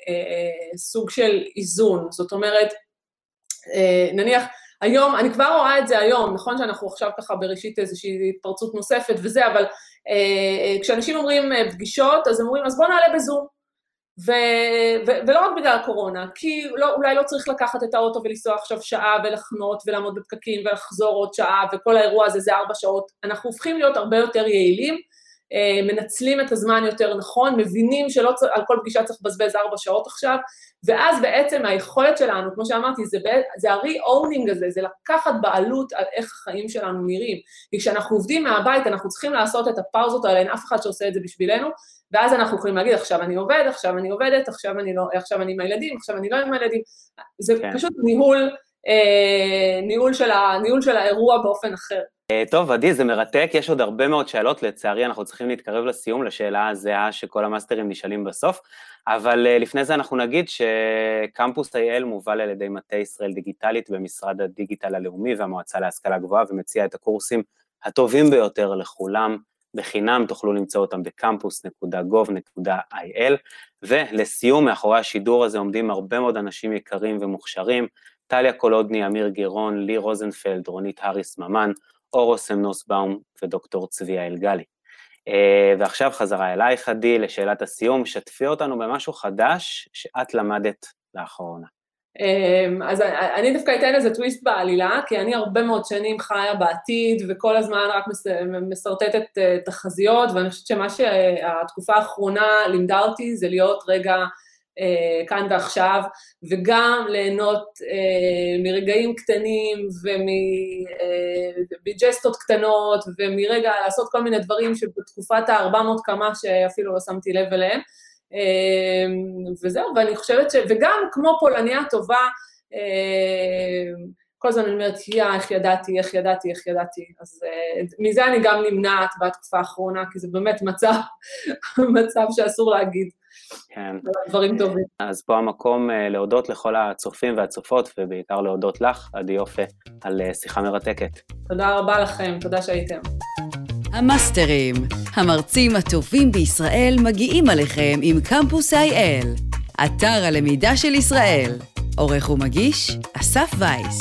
uh, סוג של איזון, זאת אומרת, uh, נניח, היום, אני כבר רואה את זה היום, נכון שאנחנו עכשיו ככה בראשית איזושהי התפרצות נוספת וזה, אבל אה, אה כשאנשים אומרים אה, פגישות, אז אומרים, אז בואו נעלה בזום. ו, ו, ולא רק בגלל הקורונה, כי לא, אולי לא צריך לקחת את האוטו ולנסוע עכשיו שעה ולחנות ולעמוד בפקקים ולחזור עוד שעה, וכל האירוע הזה זה ארבע שעות. אנחנו הופכים להיות הרבה יותר יעילים, מנצלים את הזמן יותר נכון, מבינים שלא צר, על כל פגישה צריך לבזבז ארבע שעות עכשיו, ואז בעצם היכולת שלנו, כמו שאמרתי, זה, זה ה-re-owning הזה, זה לקחת בעלות על איך החיים שלנו נראים. כי כשאנחנו עובדים מהבית, אנחנו צריכים לעשות את הפאוזות האלה, אין אף אחד שעושה את זה בשבילנו, ואז אנחנו יכולים להגיד, עכשיו אני עובד, עכשיו אני עובדת, עכשיו אני, לא, עכשיו אני עם הילדים, עכשיו אני לא עם הילדים. זה כן. פשוט ניהול, אה, ניהול, של ה, ניהול של האירוע באופן אחר.
אה, טוב, עדי, זה מרתק, יש עוד הרבה מאוד שאלות, לצערי אנחנו צריכים להתקרב לסיום, לשאלה הזהה שכל המאסטרים נשאלים בסוף, אבל אה, לפני זה אנחנו נגיד שקמפוס IL מובל על ידי מטה ישראל דיגיטלית במשרד הדיגיטל הלאומי והמועצה להשכלה גבוהה ומציע את הקורסים הטובים ביותר לכולם, בחינם, תוכלו למצוא אותם בקמפוס.gov.il, ולסיום, מאחורי השידור הזה עומדים הרבה מאוד אנשים יקרים ומוכשרים, טליה קולודני, אמיר גירון, לי רוזנפלד, רונית האריס ממן, אורוסם נוסבאום ודוקטור צביה אלגלי. אה, ועכשיו חזרה אלייך, עדי, לשאלת הסיום, שתפי אותנו במשהו חדש שאת למדת לאחרונה.
אמ, אז אני דווקא אתן איזה טוויסט בעלילה, כי אני הרבה מאוד שנים חיה בעתיד, וכל הזמן רק משרטטת אה, תחזיות, ואני חושבת שמה שהתקופה האחרונה לימדה אותי זה להיות רגע אה, כאן ועכשיו, וגם ליהנות אה, מרגעים קטנים ומג'סטות אה, קטנות, ומרגע לעשות כל מיני דברים שבתקופת ה-400 קמה שאפילו לא שמתי לב אליהם. אה, וזהו, ואני חושבת ש... וגם כמו פולניה טובה, אה, כל הזמן אני אומרת, יא, איך ידעתי, איך ידעתי, איך ידעתי. אז מזה אני גם נמנעת בתקופה האחרונה, כי זה באמת מצב, מצב שאסור להגיד. כן. דברים טובים.
אז פה המקום uh, להודות לכל הצופים והצופות, ובעיקר להודות לך, עדי יופה, על uh, שיחה מרתקת.
תודה רבה לכם, תודה שהייתם.
המאסטרים, המרצים הטובים בישראל מגיעים עליכם עם קמפוס IL, אתר הלמידה של ישראל. עורך ומגיש, אסף וייס.